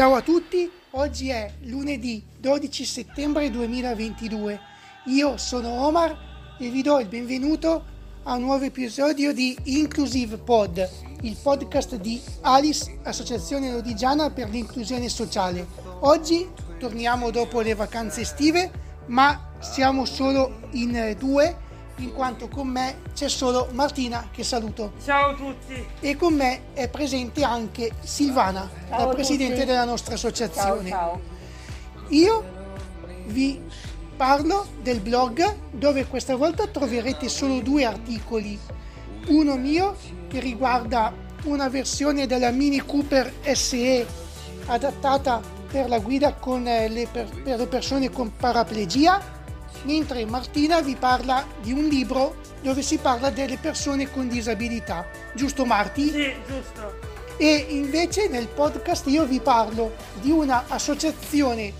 Ciao a tutti, oggi è lunedì 12 settembre 2022. Io sono Omar e vi do il benvenuto a un nuovo episodio di Inclusive Pod, il podcast di Alice, Associazione Lodigiana per l'inclusione sociale. Oggi torniamo dopo le vacanze estive, ma siamo solo in due in quanto con me c'è solo Martina che saluto. Ciao a tutti. E con me è presente anche Silvana, Ciao la presidente tutti. della nostra associazione. Ciao, ciao. Io vi parlo del blog dove questa volta troverete solo due articoli. Uno mio che riguarda una versione della Mini Cooper SE adattata per la guida con eh, le per, per le persone con paraplegia, mentre Martina vi parla di un libro dove si parla delle persone con disabilità. Giusto Marti? Sì, giusto. E invece nel podcast io vi parlo di una associazione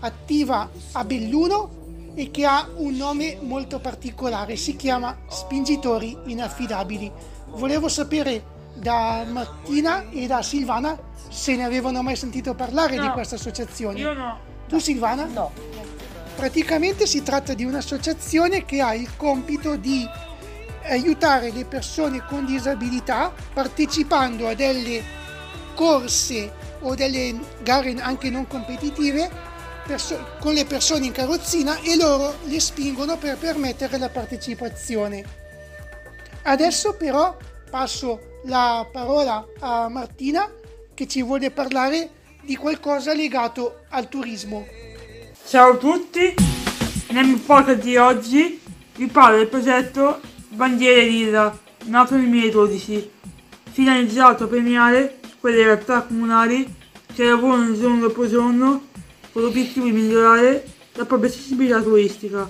attiva a Belluno e che ha un nome molto particolare, si chiama Spingitori Inaffidabili. Volevo sapere da Martina e da Silvana se ne avevano mai sentito parlare di No. questa associazione. Io no. Tu Silvana? No, Praticamente si tratta di un'associazione che ha il compito di aiutare le persone con disabilità partecipando a delle corse o delle gare anche non competitive perso- con le persone in carrozzina e loro le spingono per permettere la partecipazione. Adesso però passo la parola a Martina che ci vuole parlare di qualcosa legato al turismo. Ciao a tutti. Nel mio podcast di oggi vi parlo del progetto Bandiere Lilla, nato nel 2012, finalizzato a premiare quelle realtà comunali che lavorano giorno dopo giorno con l'obiettivo di migliorare la propria accessibilità turistica.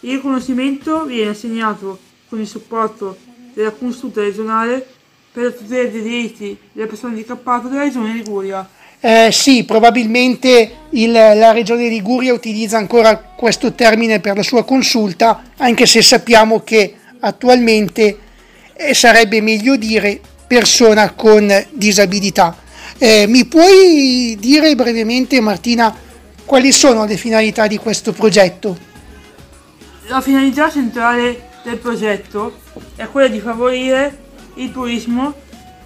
Il riconoscimento viene assegnato con il supporto della consulta regionale per la tutela dei diritti delle persone handicappate della regione Liguria. Eh, sì, probabilmente il- la regione Liguria utilizza ancora questo termine per la sua consulta, anche se sappiamo che attualmente eh, sarebbe meglio dire persona con disabilità. Eh, mi puoi dire brevemente, Martina, quali sono le finalità di questo progetto? La finalità centrale del progetto è quella di favorire il turismo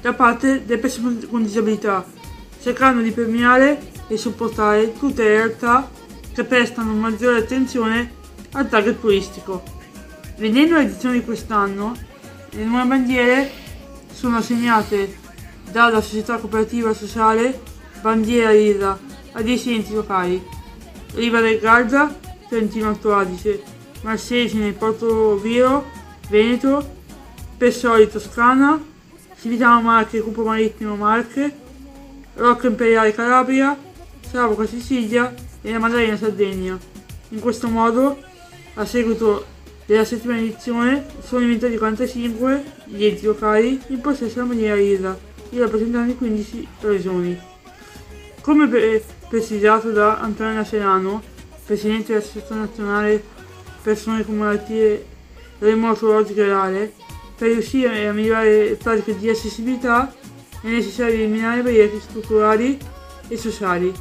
da parte delle persone con disabilità, cercando di premiare e supportare tutte le realtà che prestano maggiore attenzione al target turistico. Vedendo l'edizione di quest'anno, le nuove bandiere sono assegnate dalla società cooperativa sociale Bandiera Lilla a 10 enti locali. Riva del Garda, Trentino Alto Adige, Marsegine, Porto Viro, Veneto, Pessoli Toscana, Civitano Marche, Cupo Marittimo Marche, Rocca Imperiale Calabria, Savoca Sicilia e la Maddalena Sardegna. In questo modo, a seguito della settima edizione, sono diventati 45 gli enti locali in possesso della bandiera Lilla, i rappresentanti di 15 regioni. Come pre- precisato da Antonella Serano, Presidente dell'Associazione Nazionale Persone con Malattie Reumatologiche Rare, per riuscire a migliorare le pratiche di accessibilità è necessario eliminare barriere strutturali e sociali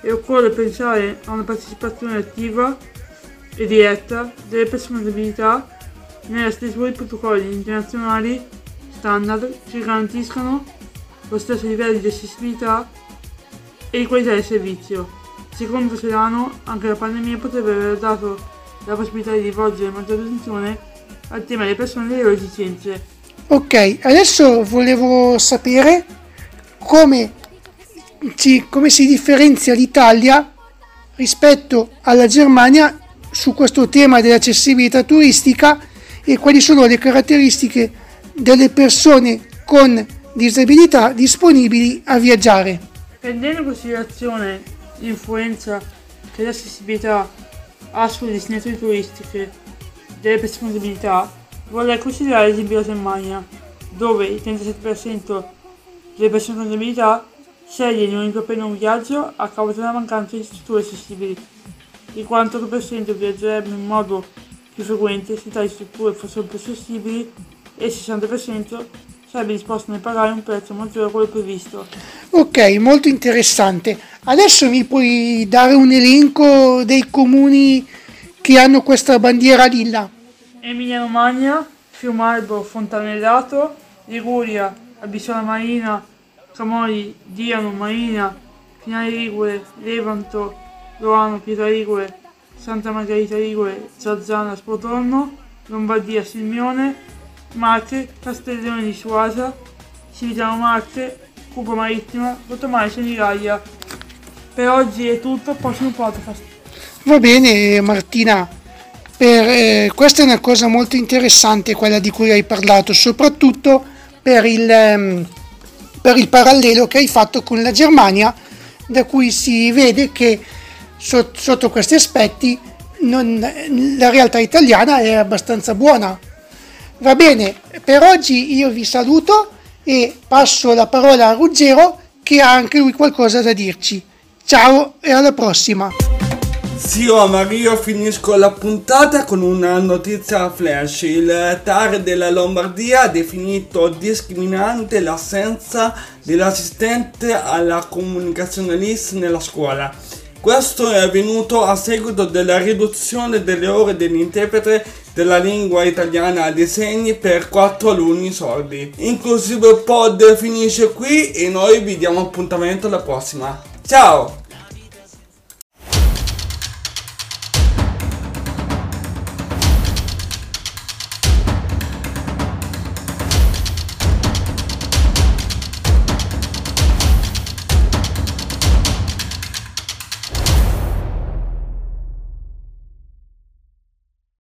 e occorre pensare a una partecipazione attiva e diretta delle persone con disabilità nella stesura di protocolli internazionali standard che garantiscano lo stesso livello di accessibilità e di qualità del servizio. Secondo Serano, anche la pandemia potrebbe aver dato la possibilità di rivolgere maggiore attenzione al tema delle persone e delle loro esigenze. Ok, adesso volevo sapere come, ci- come si differenzia l'Italia rispetto alla Germania su questo tema dell'accessibilità turistica e quali sono le caratteristiche delle persone con disabilità disponibili a viaggiare. Prendendo in considerazione l'influenza che l'accessibilità ha sulle destinazioni turistiche delle persone con disabilità, vorrei considerare l'esempio della Germania, dove il 37% delle persone con disabilità sceglie di non intraprendere un viaggio a causa della mancanza di strutture accessibili. Il 48% viaggerebbe in modo più frequente se tali strutture fossero più accessibili e il 60% sarebbe disposto a pagare un prezzo maggiore a quello previsto. Ok, molto interessante. Adesso mi puoi dare un elenco dei comuni che hanno questa bandiera lilla? Emilia Romagna, Fiumarbo, Fontanellato, Liguria, Abissola Marina, Camori, Diano, Marina, Finale Ligure, Levanto, Loano, Pietra Ligure, Santa Margherita Ligure, Zazzana, Spotorno, Lombardia, Silmione, Marche, Castellone di Suasa, Civitano Marche, Cuba Marittima, Rotomare Senigallia. Per oggi è tutto, prossimo podcast. Va bene Martina, per, eh, questa è una cosa molto interessante quella di cui hai parlato, soprattutto per il, ehm, per il parallelo che hai fatto con la Germania, da cui si vede che sotto, sotto questi aspetti non, la realtà italiana è abbastanza buona. Va bene, per oggi io vi saluto e passo la parola a Ruggero che ha anche lui qualcosa da dirci. Ciao e alla prossima! Zio Mario finisco la puntata con una notizia flash. Il TAR della Lombardia ha definito discriminante l'assenza dell'assistente alla comunicazione LIS nella scuola. Questo è avvenuto a seguito della riduzione delle ore dell'interprete della lingua italiana dei segni per 4 alunni sordi. Inclusive Pod finisce qui e noi vi diamo appuntamento alla prossima. Ciao!